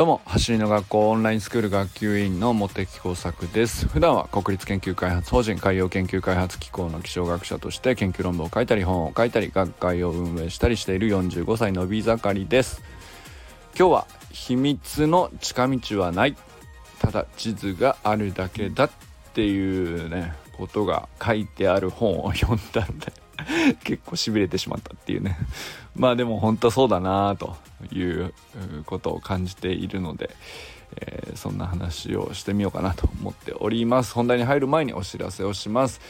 どうも走りの学校オンラインスクール学級委員の茂木耕作です。普段は国立研究開発法人海洋研究開発機構の気象学者として研究論文を書いたり本を書いたり学会を運営したりしている45歳のび盛りです。今日は秘密の近道はない。ただ地図があるだけだっていうねことが書いてある本を読んだんで結構しびれてしまったっていうね。まあでも本当そうだなと。いうことを感じているので、えー、そんな話をしてみようかなと思っております。本題に入る前にお知らせをします。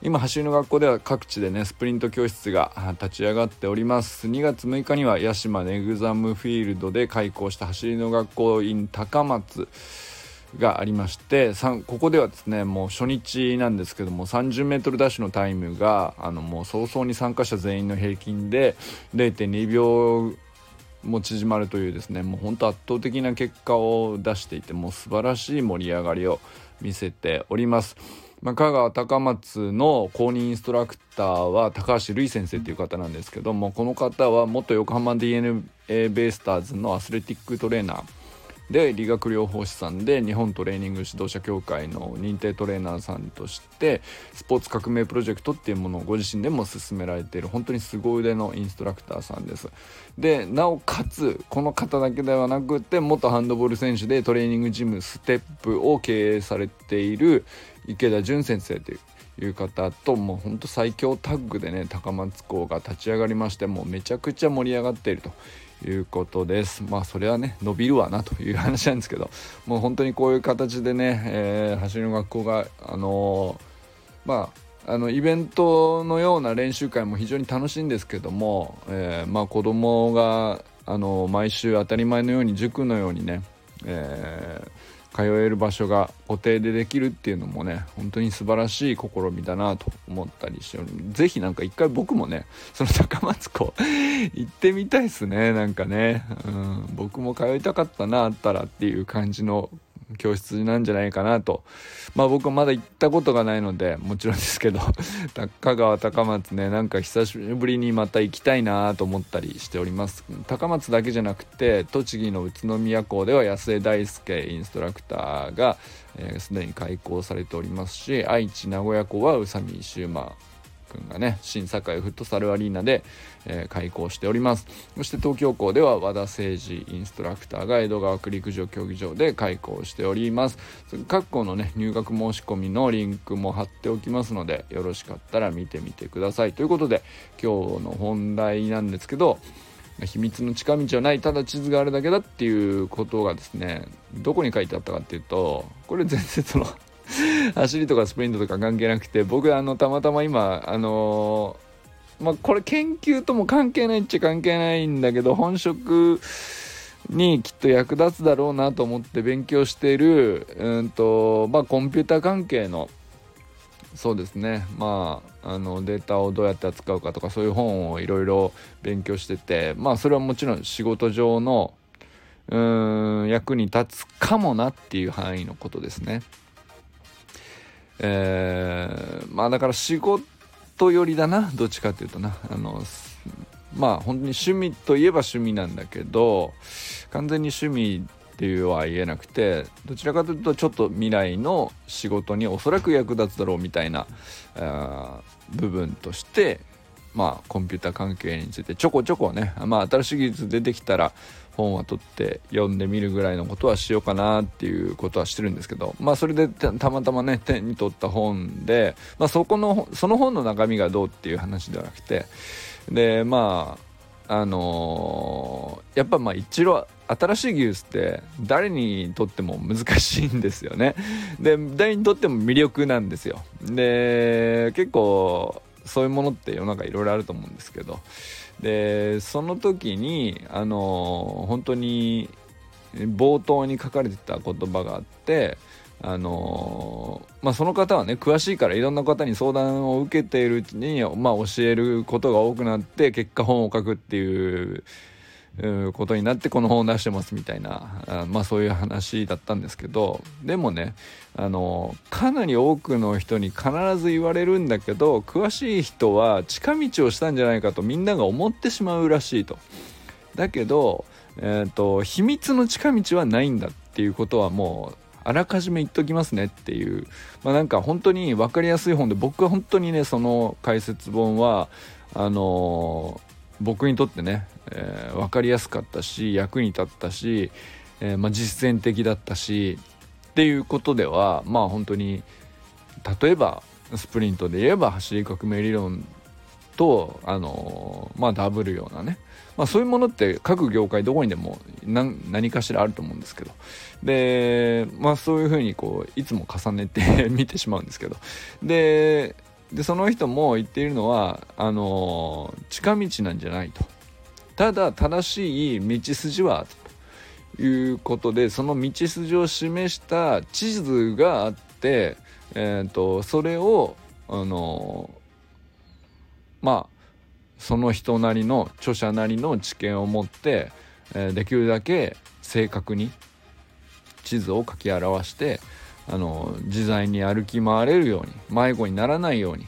今走りの学校では各地でねスプリント教室が立ち上がっております。2月6日には八島ネグザムフィールドで開校した走りの学校 in 高松がありましてここではですねもう初日なんですけども 30m ダッシュのタイムがあのもう早々に参加者全員の平均で0.2秒も縮まるというですねもう本当圧倒的な結果を出していてもう素晴らしい盛り上がりを見せております。まあ、香川高松の公認インストラクターは高橋瑠衣先生という方なんですけどもこの方は元横浜 d n a ベイスターズのアスレティックトレーナーで理学療法士さんで日本トレーニング指導者協会の認定トレーナーさんとしてスポーツ革命プロジェクトっていうものをご自身でも進められている本当に凄腕のインストラクターさんです。でなおかつこの方だけではなくて元ハンドボール選手でトレーニングジムステップを経営されている池田純先生という方ともうほんと最強タッグでね高松港が立ち上がりましてもうめちゃくちゃ盛り上がっているということです。まあそれはね伸びるわなという話なんですけどもう本当にこういう形でね、えー、走りの学校があのー、まああのイベントのような練習会も非常に楽しいんですけども、えー、まあ子供があの毎週当たり前のように塾のようにね、えー、通える場所が固定でできるっていうのもね本当に素晴らしい試みだなと思ったりしておりぜひなんか一回僕もねその高松湖 行ってみたいっすねなんかね、うん、僕も通いたかったなあったらっていう感じの教室なんじゃないかなと。まあ僕はまだ行ったことがないのでもちろんですけど 香川高松ねなんか久しぶりにまた行きたいなと思ったりしております。高松だけじゃなくて栃木の宇都宮港では安江大輔インストラクターがすで、えー、に開校されておりますし愛知名古屋港は宇佐美修馬君がね新堺フットサルアリーナで、えー、開校しております。そして東京校では和田誠二インストラクターが江戸川区陸上競技場で開校しております。各校のね入学申し込みのリンクも貼っておきますのでよろしかったら見てみてください。ということで今日の本題なんですけど秘密の近道はないただ地図があるだけだっていうことがですねどこに書いてあったかっていうとこれ全然その 走りとかスプリントとか関係なくて僕あのたまたま今あのー、まあこれ研究とも関係ないっちゃ関係ないんだけど本職にきっと役立つだろうなと思って勉強してるうんとまあコンピューター関係のそうですねまああのデータをどうやって扱うかとかそういう本をいろいろ勉強しててまあそれはもちろん仕事上のうん役に立つかもなっていう範囲のことですね。えー、まあだから仕事寄りだなどっちかっていうとな。あのまあ本当に趣味といえば趣味なんだけど完全に趣味っていうは言えなくてどちらかというとちょっと未来の仕事におそらく役立つだろうみたいな部分としてまあコンピューター関係についてちょこちょこねまあ新しい技術出てきたら本は取って読んでみるぐらいのことはしようかなっていうことはしてるんですけどまあそれでたまたまね手に取った本で、まあ、そこのその本の中身がどうっていう話ではなくてでまああのー、やっぱまあ一度新しい技術って誰にとっても難しいんですよね。で誰にとっても魅力なんですよ。で結構そういうものって世の中いろいろあると思うんですけどでその時にあの本当に冒頭に書かれてた言葉があってあのまあ、その方はね詳しいからいろんな方に相談を受けているうちに、まあ、教えることが多くなって結果本を書くっていうことになってこの本を出してますみたいなあまあそういう話だったんですけどでもねあのかなり多くの人に必ず言われるんだけど詳しい人は近道をしたんじゃないかとみんなが思ってしまうらしいと。だけどえーと、秘密の近道はないんだっていうことはもうあらかじめ言っときますねっていう、まあ、なんか本当に分かりやすい本で僕は本当にねその解説本はあの、僕にとってね、えー、分かりやすかったし役に立ったし、えー、まあ、実践的だったしっていうことではまあ本当に例えばスプリントで言えば走り革命理論とあのまあダブるようなねまあ、そういうものって各業界どこにでも何かしらあると思うんですけど。でまあそういうふうにこういつも重ねて 見てしまうんですけど。ででその人も言っているのはあの近道なんじゃないと。ただ正しい道筋はということでその道筋を示した地図があって、えーと、それをあのまあその人なりの著者なりの知見を持って、えー、できるだけ正確に地図を書き表してあの自在に歩き回れるように迷子にならないように、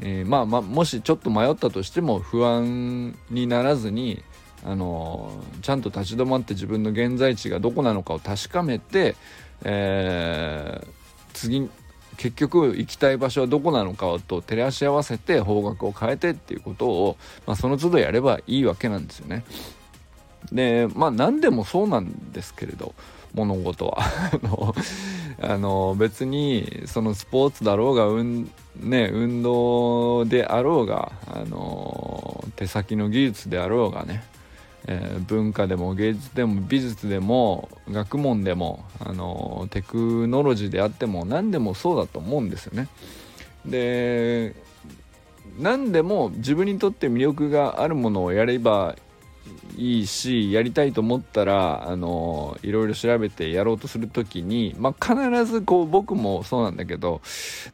えー、まあまあもしちょっと迷ったとしても不安にならずにあのちゃんと立ち止まって自分の現在地がどこなのかを確かめて、えー、次結局行きたい場所はどこなのかと照らし合わせて方角を変えてっていうことを、まあ、その都度やればいいわけなんですよね。でまあ何でもそうなんですけれど物事は あの別にそのスポーツだろうが、うんね、運動であろうがあの手先の技術であろうがねえー、文化でも芸術でも美術でも学問でも、あのテクノロジーであっても何でもそうだと思うんですよね。で何でも自分にとって魅力があるものをやればいいしやりたいと思ったらあのいろいろ調べてやろうとする時に、まあ、必ずこう僕もそうなんだけど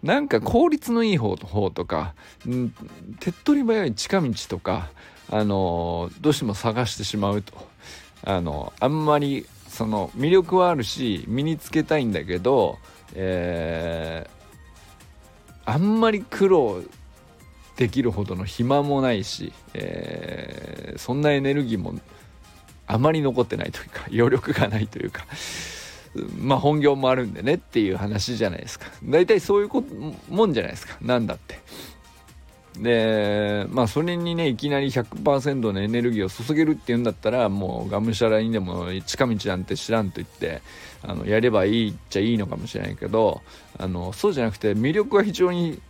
なんか効率のいい方とか、ん、手っ取り早い近道とかあのどうしても探してしまうと。あのあんまりその魅力はあるし身につけたいんだけど、えー、あんまり苦労できるほどの暇もないし、えー、そんなエネルギーもあまり残ってないというか 余力がないというかまあ本業もあるんでねっていう話じゃないですか。大体そういうもんじゃないですか。何だって。でまあそれにねいきなり100%のエネルギーを注げるっていうんだったらもうがむしゃらにでも近道なんて知らんと言ってあのやればいいっちゃいいのかもしれないけどあのそうじゃなくて魅力は非常に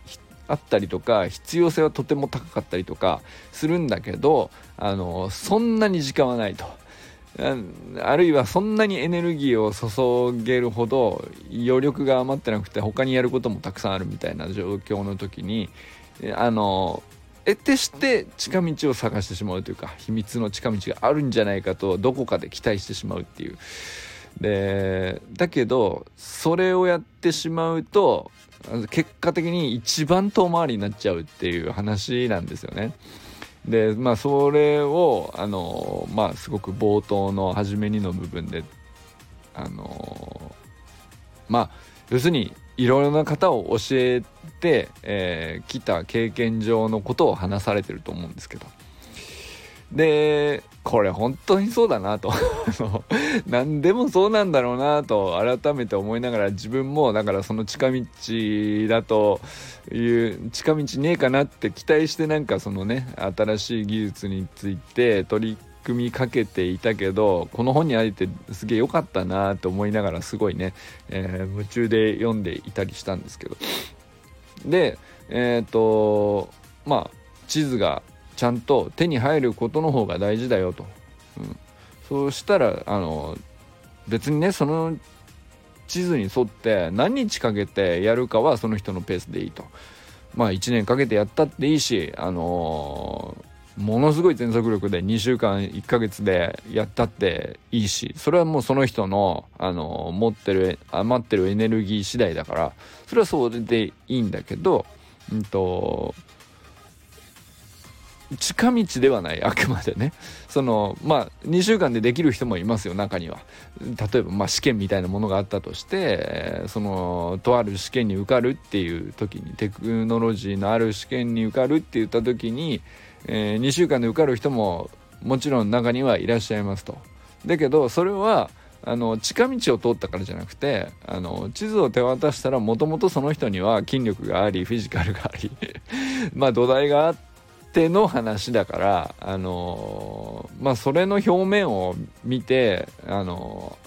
あったりとか必要性はとても高かったりとかするんだけどあのそんなに時間はないと。あるいはそんなにエネルギーを注げるほど余力が余ってなくて他にやることもたくさんあるみたいな状況の時にあの得てして近道を探してしまうというか秘密の近道があるんじゃないかとどこかで期待してしまうっていうでだけどそれをやってしまうと結果的に一番遠回りになっちゃうっていう話なんですよね。でまあそれをあのまあすごく冒頭の初めにの部分であのまあ要するにいろいろな方を教えてき、えー、た経験上のことを話されてると思うんですけどでこれ本当にそうだなと。何でもそうなんだろうなと改めて思いながら自分もだからその近道だという近道ねえかなって期待してなんかそのね新しい技術について取り組みかけていたけどこの本にあえてすげえ良かったなと思いながらすごいね、えー、夢中で読んでいたりしたんですけど。でえっ、ー、とまあ地図がちゃんと手に入ることの方が大事だよと、うん、そうしたらあの別にねその地図に沿って何日かけてやるかはその人のペースでいいと。まあ1年かけてやったっていいしあのーものすごい全速力で2週間1ヶ月でやったっていいしそれはもうその人のあの持ってる余ってるエネルギー次第だからそれはそれでいいんだけどうんと近道ではない あくまでねそのまあ2週間でできる人もいますよ中には例えばまあ試験みたいなものがあったとしてそのとある試験に受かるっていう時にテクノロジーのある試験に受かるって言った時に、えー、2週間で受かる人ももちろん中にはいらっしゃいますと。だけどそれはあの近道を通ったからじゃなくてあの地図を手渡したらもともとその人には筋力がありフィジカルがあり まあ土台があってての話だからあのまあそれの表面を見てあの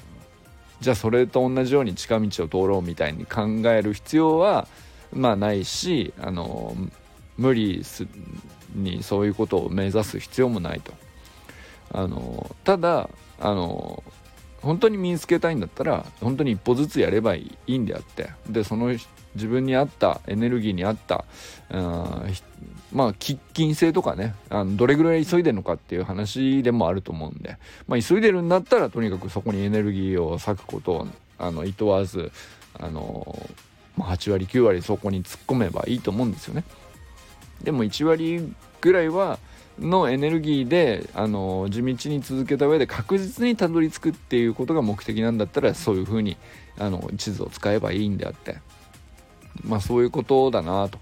じゃあそれと同じように近道を通ろうみたいに考える必要はまあないしあの無理にそういうことを目指す必要もないと。あのただあの本当に身につけたいんだったら本当に一歩ずつやればいいんであってでその自分に合ったエネルギーに合ったまあ喫緊性とかねあのどれぐらい急いでるのかっていう話でもあると思うんで、まあ、急いでるんだったらとにかくそこにエネルギーを割くことをあのいとわずあの、まあ、8割9割そこに突っ込めばいいと思うんですよね。でも1割ぐらいはのエネルギーであの地道に続けた上で確実にたどり着くっていうことが目的なんだったらそういうふうにあの地図を使えばいいんであってまあそういうことだなと。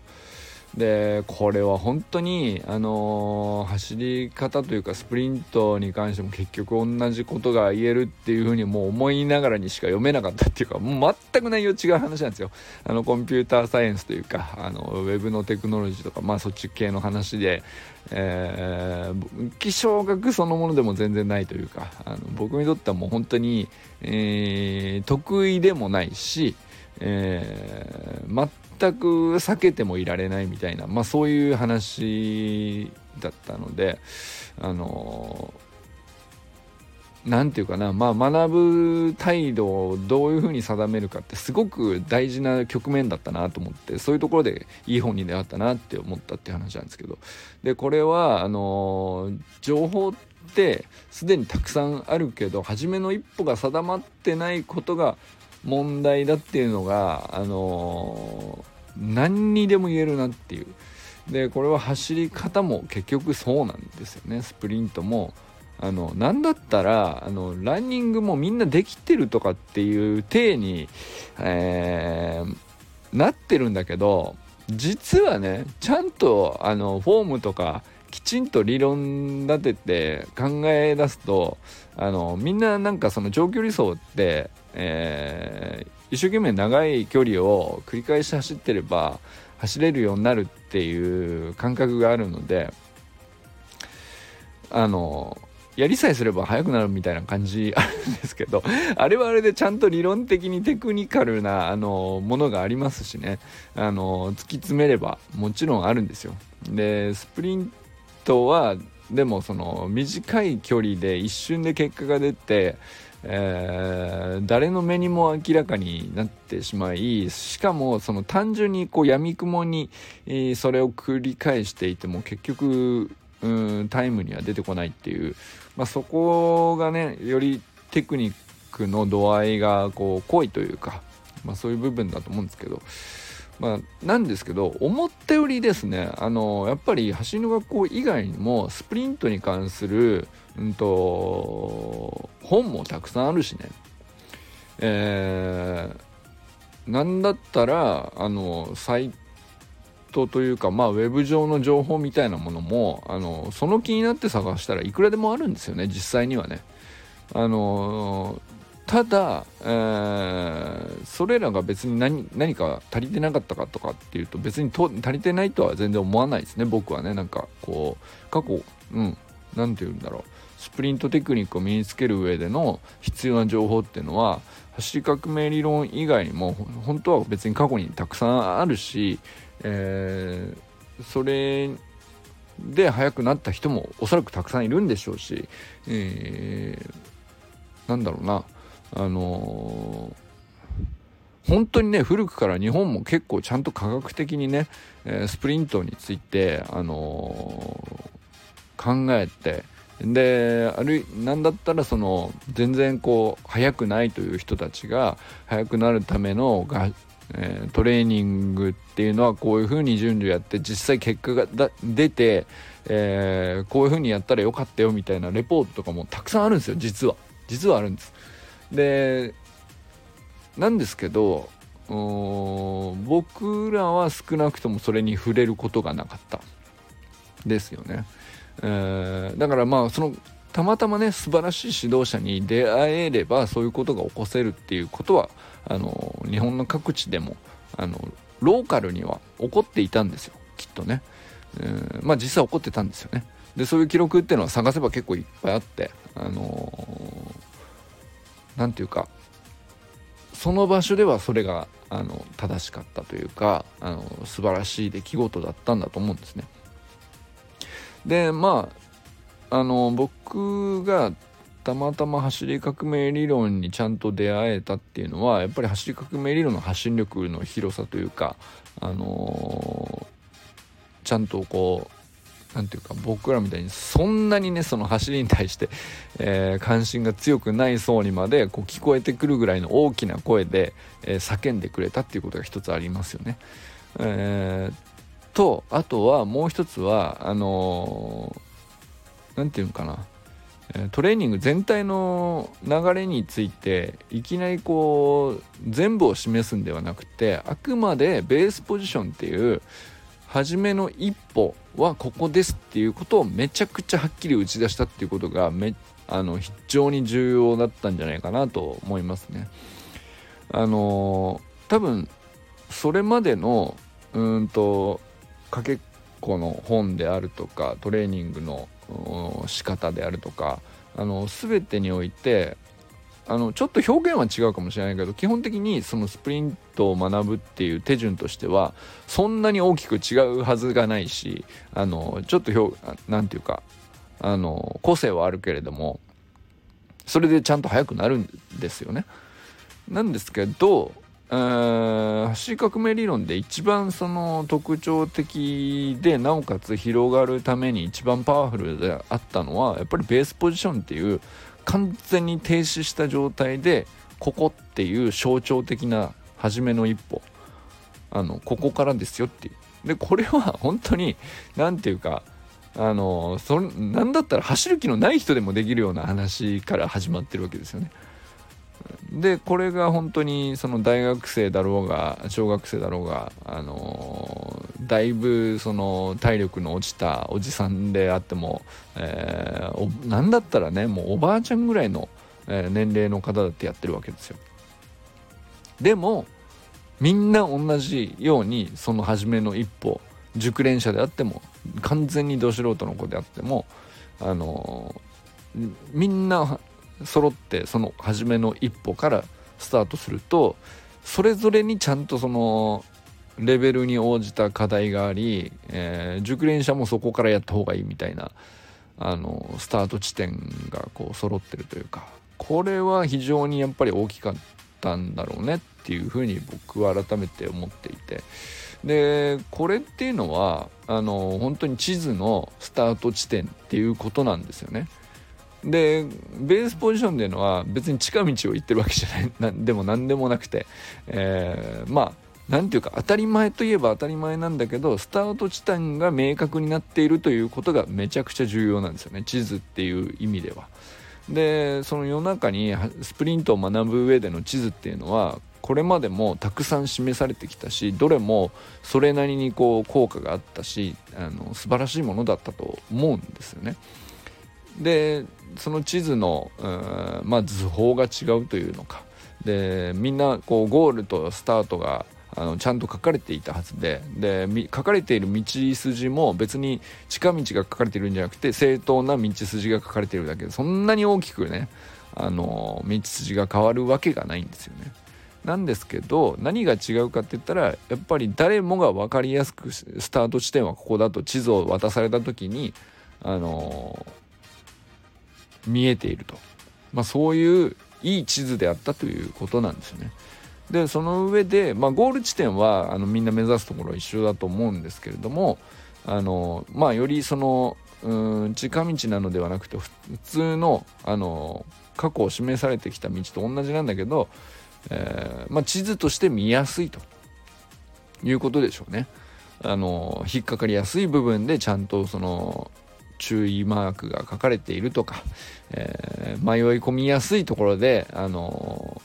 でこれは本当に、あのー、走り方というかスプリントに関しても結局同じことが言えるっていうふうにもう思いながらにしか読めなかったっていうかもう全く内容違う話なんですよ。あのコンピューターサイエンスというかあのウェブのテクノロジーとかまあそっち系の話で、えー、気象学そのものでも全然ないというかあの僕にとってはもう本当に、えー、得意でもないし、えー、全く避けてもいられないみたいな、まあ、そういう話だったのであの何て言うかな、まあ、学ぶ態度をどういうふうに定めるかってすごく大事な局面だったなと思ってそういうところでいい本に出会ったなって思ったっていう話なんですけど。でこれはあの情報ってすでにたくさんあるけど初めの一歩が定まってないことが問題だっていうのがあの何にでも言えるなっていう。でこれは走り方も結局そうなんですよね。スプリントも。あの何だったらあのランニングもみんなできてるとかっていう体に、えー、なってるんだけど実はねちゃんとあのフォームとかきちんと理論立てて考え出すとあのみんななんかその長距離走って、えー、一生懸命長い距離を繰り返し走ってれば走れるようになるっていう感覚があるのであのやりさえすれば速くなるみたいな感じあるんですけどあれはあれでちゃんと理論的にテクニカルなあのものがありますしね。あの突き詰めればもちろんあるんですよ。でスプリントはでもその短い距離で一瞬で結果が出てえー、誰の目にも明らかになってしまいしかもその単純にこう闇雲に、それを繰り返していても結局うんタイムには出てこないっていう、まあ、そこがねよりテクニックの度合いがこう濃いというか、まあ、そういう部分だと思うんですけど。まあ、なんですけど思ったよりですねあのやっぱり走りの学校以外にもスプリントに関する、うんと、本もたくさんあるしね、えー、なんだったらあのサイトというかまあウェブ上の情報みたいなものもあのその気になって探したらいくらでもあるんですよね実際にはね。あのただ、えー、それらが別に何何か足りてなかったかとかっていうと別にと足りてないとは全然思わないですね僕はね。なんかこう過去うん何て言うんだろう。スプリントテクニックを身につける上での必要な情報っていうのは走り革命理論以外にも本当は別に過去にたくさんあるし、えー、それで速くなった人もおそらくたくさんいるんでしょうし、えー、なんだろうな。あのー、本当にね古くから日本も結構ちゃんと科学的にね、え、スプリントについて、あのー、考えてであるなんだったらその全然こう速くないという人たちが速くなるためのが、えー、トレーニングっていうのはこういうふうに順序やって実際結果が出て、えー、こういうふうにやったらよかったよみたいなレポートとかもたくさんあるんですよ実は。実はあるんです。でなんですけど僕らは少なくともそれに触れることがなかった。ですよね、だからまあそのたまたまね素晴らしい指導者に出会えればそういうことが起こせるっていうことはあの日本の各地でもあのローカルには起こっていたんですよ。きっとね、えー、まあ実際起こってたんですよね。でそういう記録っていうのは探せば結構いっぱいあってあの何、て言うかその場所ではそれがあの正しかったというかあの素晴らしい出来事だったんだと思うんですね。でまああの僕がたまたま走り革命理論にちゃんと出会えたっていうのはやっぱり走り革命理論の発信力の広さというかあのー、ちゃんとこう何ていうか僕らみたいにそんなにねその走りに対して、えー、関心が強くない層にまでこう聞こえてくるぐらいの大きな声で、えー、叫んでくれたっていうことが一つありますよね。えー、とあとはもう一つはあの何、て言うのかなトレーニング全体の流れについていきなりこう全部を示すんではなくてあくまでベースポジションっていう初めの一歩はここですっていうことをめちゃくちゃはっきり打ち出したっていうことがめあの非常に重要だったんじゃないかなと思いますね。あの多分それまでのうんとかけっこの本であるとかトレーニングの仕方であるとかあの全てにおいてあのちょっと表現は違うかもしれないけど基本的にそのスプリントを学ぶっていう手順としてはそんなに大きく違うはずがないしあのちょっと何て言うかあの個性はあるけれどもそれでちゃんと速くなるんですよね。なんですけど走り革命理論で一番その特徴的でなおかつ広がるために一番パワフルであったのはやっぱりベースポジションっていう完全に停止した状態でここっていう象徴的な初めの一歩あのここからですよっていうでこれは 本当に何て言うかあのそなんだったら走る気のない人でもできるような話から始まってるわけですよね。でこれが本当にその大学生だろうが小学生だろうが、あのー、だいぶその体力の落ちたおじさんであっても、えー、なんだったらねもうおばあちゃんぐらいの、えー、年齢の方だってやってるわけですよ。でもみんな同じようにその初めの一歩熟練者であっても完全にど素人の子であってもあのみんな揃ってその初めの一歩からスタートするとそれぞれにちゃんとそのレベルに応じた課題があり、えー、熟練者もそこからやった方がいいみたいなあのスタート地点がこう揃ってるというかこれは非常にやっぱり大きかったんだろうねっていうふうに僕は改めて思っていてでこれっていうのはあの本当に地図のスタート地点っていうことなんですよね。でベースポジションっていうのは別に近道を行ってるわけじゃない なでも何でもなくて、えー、まあ何て言うか当たり前といえば当たり前なんだけどスタート地点が明確になっているということがめちゃくちゃ重要なんですよね地図っていう意味では。でその世の中にスプリントを学ぶ上での地図っていうのはこれまでもたくさん示されてきたしどれもそれなりにこう効果があったしあの素晴らしいものだったと思うんですよね。でその地図の、まあ、図法が違うというのか。でみんなこうゴールとスタートがあのちゃんと書かれていたはずで。で書かれている道筋も別に近道が書かれているんじゃなくて正当な道筋が書かれているだけ。でそんなに大きくねあの道筋が変わるわけがないんですよね。なんですけど何が違うかって言ったらやっぱり誰もが分かりやすくスタート地点はここだと地図を渡された時にあの見えていると、まあ、そういういい地図であったということなんですよね。でその上で、まあ、ゴール地点はあのみんな目指すところは一緒だと思うんですけれどもあの、まあ、よりそのうん近道なのではなくて普通のあの過去を示されてきた道と同じなんだけど、えーまあ、地図として見やすいということでしょうね。あの引っかかりやすい部分でちゃんとその注意マークが書かれているとか、えー、迷い込みやすいところで、あの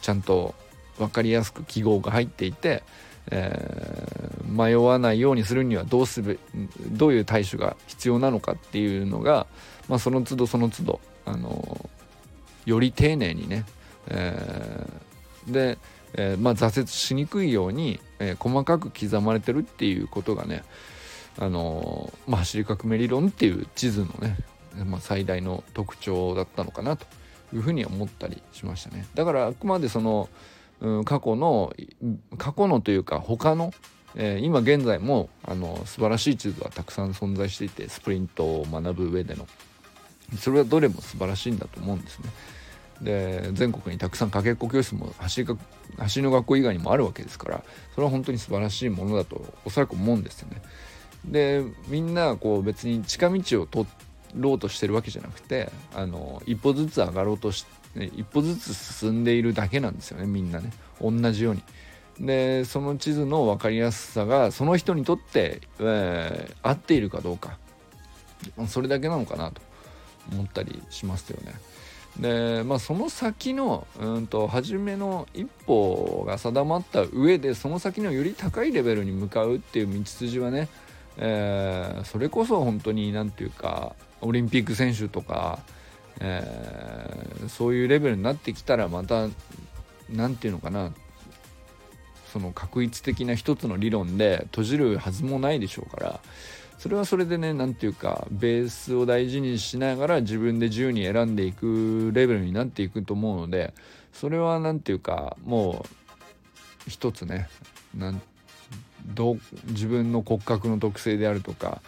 ー、ちゃんと分かりやすく記号が入っていて、えー、迷わないようにするにはどうすべどういう対処が必要なのかっていうのが、まあ、その都度その都度、あのより丁寧にね、え、で、え、まあ、挫折しにくいように、え細かく刻まれてるっていうことがね、あのまあ、走り革命理論っていう地図のね、まあ、最大の特徴だったのかなというふうに思ったりしましたね。だからあくまでそのうん、過去の過去のというか他の、えー、今現在もあの素晴らしい地図はたくさん存在していてスプリントを学ぶ上でのそれはどれも素晴らしいんだと思うんですね。で全国にたくさんかけっこ教室も走り走りの学校以外にもあるわけですからそれは本当に素晴らしいものだとおそらく思うんですよね。でみんなこう別に近道を取ろうとしてるわけじゃなくてあの一歩ずつ上がろうとして、一歩ずつ進んでいるだけなんですよねみんなね同じように。でその地図の分かりやすさがその人にとって、えー、合っているかどうかそれだけなのかなと思ったりしますよね。でまあその先のうんと初めの一歩が定まった上でその先のより高いレベルに向かうっていう道筋はね、えー、それこそ本当に何て言うかオリンピック選手とかえー、そういうレベルになってきたらまた何て言うのかなその確一的な一つの理論で閉じるはずもないでしょうからそれはそれでね何て言うかベースを大事にしながら自分で自由に選んでいくレベルになっていくと思うのでそれは何て言うかもう一つねなんど自分の骨格の特性であるとか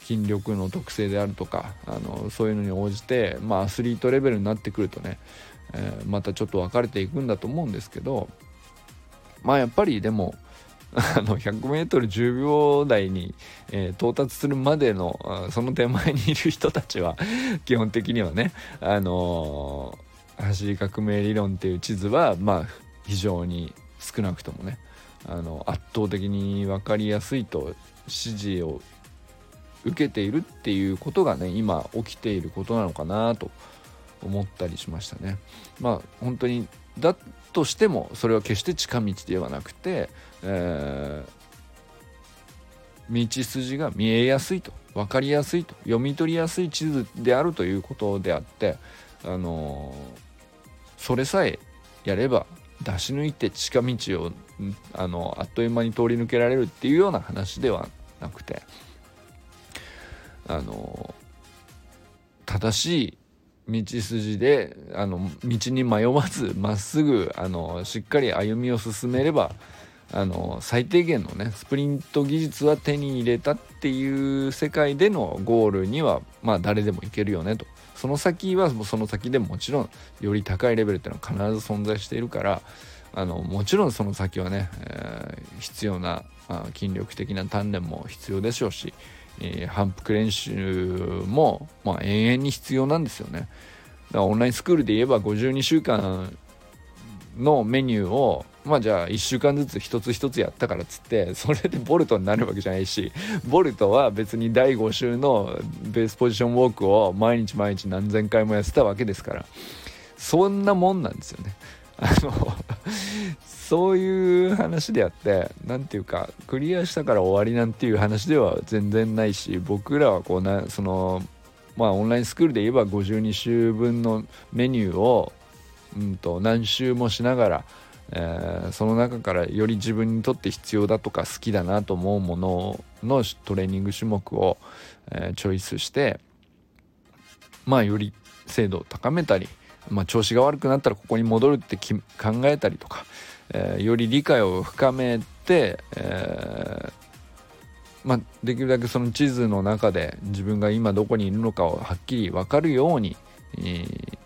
筋力の特性であるとかあのそういうのに応じて、まあ、アスリートレベルになってくるとね、えー、またちょっと分かれていくんだと思うんですけどまあやっぱりでも 100m10 秒台に、えー、到達するまでのその手前にいる人たちは 基本的にはね、あのー、走り革命理論っていう地図はまあ非常に少なくともねあの圧倒的に分かりやすいと指示を受けているっていうことがね今起きていることなのかなと思ったりしましたね。まあ本当にだとしてもそれは決して近道ではなくて、えー、道筋が見えやすいと分かりやすいと読み取りやすい地図であるということであってあのー、それさえやれば出し抜いて近道をあのあっという間に通り抜けられるっていうような話ではなくてあの正しい道筋であの道に迷わずまっすぐあのしっかり歩みを進めればあの最低限のねスプリント技術は手に入れたっていう世界でのゴールにはまあ誰でもいけるよねと。その先はその先でもちろんより高いレベルっていうのは必ず存在しているからあのもちろんその先はね、えー、必要な筋力的な鍛錬も必要でしょうしえー、反復練習も、まあ、永遠に必要なんですよね。だからオンラインスクールで言えば52週間のメニューをまあじゃあ1週間ずつ一つ一つやったからっつってそれでボルトになるわけじゃないしボルトは別に第5週のベースポジションウォークを毎日毎日何千回もやってたわけですからそんなもんなんですよね。あのそういう話であって何て言うかクリアしたから終わりなんていう話では全然ないし僕らはこうなそのまあオンラインスクールで言えば52週分のメニューを、うんと、何週もしながら、えー、その中からより自分にとって必要だとか好きだなと思うもののトレーニング種目を、えー、チョイスしてまあより精度を高めたりまあ、調子が悪くなったらここに戻るって考えたりとか、えー、より理解を深めて、えー、まあ、できるだけその地図の中で自分が今どこにいるのかをはっきり分かるように、えー、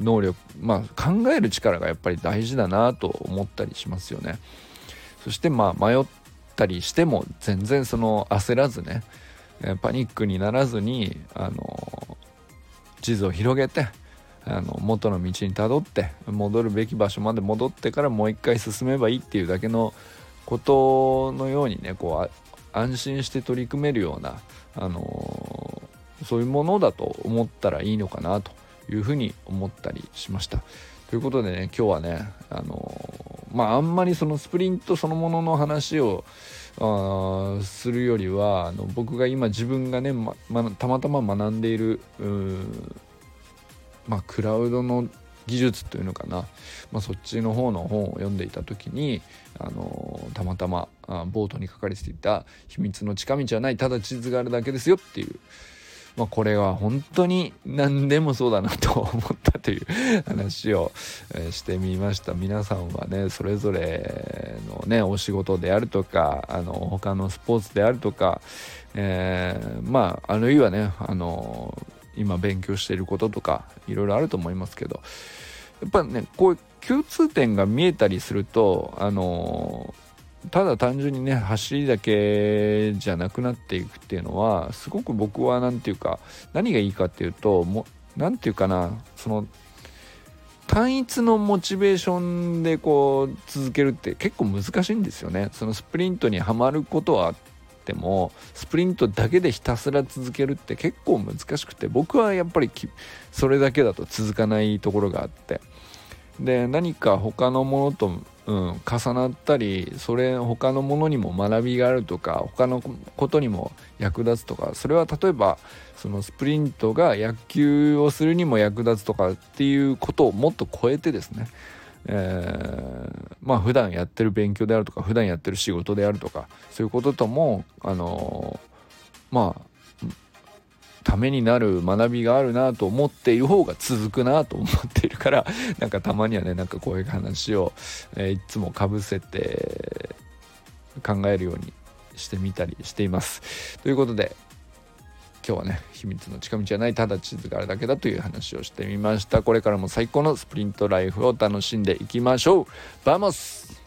能力まあ考える力がやっぱり大事だなと思ったりしますよね。そしてまあ迷ったりしても全然その焦らずねパニックにならずにあの地図を広げてあの元の道にたどって戻るべき場所まで戻ってからもう一回進めばいいっていうだけのことのようにねこう安心して取り組めるような、あの、そういうものだと思ったらいいのかなというふうに思ったりしました。ということでね今日はね、あの、まああんまりそのスプリントそのものの話をあするよりはあの僕が今自分がね、まま、たまたま学んでいるまあ、クラウドの技術というのかな、まあ、そっちの方の本を読んでいた時に、あのたまたまあボートに書かれていた「秘密の近道はないただ地図があるだけですよ」っていう、まあ、これは本当に何でもそうだなと思ったという話を、してみました。皆さんはねそれぞれのねお仕事であるとかあの他のスポーツであるとか、えー、まああるいはねあの今勉強していることとかいろいろあると思いますけどやっぱねこういう共通点が見えたりするとあのただ単純にね走りだけじゃなくなっていくっていうのはすごく僕は何て言うか何がいいかっていうとも何て言うかなその単一のモチベーションでこう続けるって結構難しいんですよね。そのスプリントにはまることはってもスプリントだけでひたすら続けるって結構難しくて僕はやっぱりそれだけだと続かないところがあって。で何か他のものと、うん、重なったりそれ他のものにも学びがあるとか他のことにも役立つとかそれは例えばそのスプリントが野球をするにも役立つとかっていうことをもっと超えてですねえー、まあ普段やってる勉強であるとか普段やってる仕事であるとかそういうことともあのー、まあためになる学びがあるなと思っている方が続くなと思っているから なんかたまにはねなんかこういう話を、えー、いつもかぶせて考えるようにしてみたりしています。ということで今日はね秘密の近道じゃないただ地図があるだけだという話をしてみました。これからも最高のスプリントライフを楽しんでいきましょう。 Vamos。